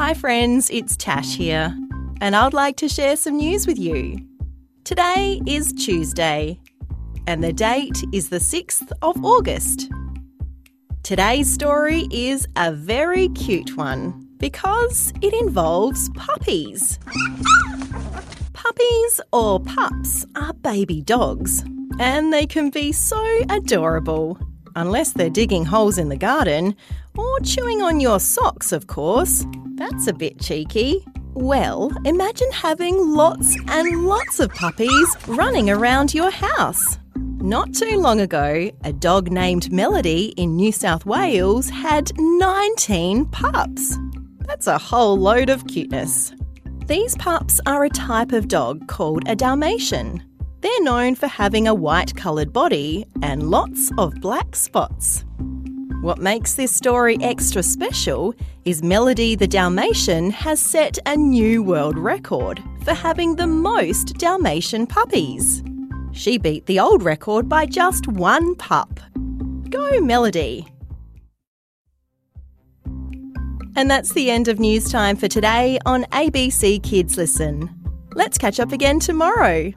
Hi, friends, it's Tash here, and I'd like to share some news with you. Today is Tuesday, and the date is the 6th of August. Today's story is a very cute one because it involves puppies. Puppies or pups are baby dogs, and they can be so adorable, unless they're digging holes in the garden or chewing on your socks, of course. That's a bit cheeky. Well, imagine having lots and lots of puppies running around your house. Not too long ago, a dog named Melody in New South Wales had 19 pups. That's a whole load of cuteness. These pups are a type of dog called a Dalmatian. They're known for having a white coloured body and lots of black spots. What makes this story extra special is Melody the Dalmatian has set a new world record for having the most Dalmatian puppies. She beat the old record by just one pup. Go, Melody! And that's the end of news time for today on ABC Kids Listen. Let's catch up again tomorrow.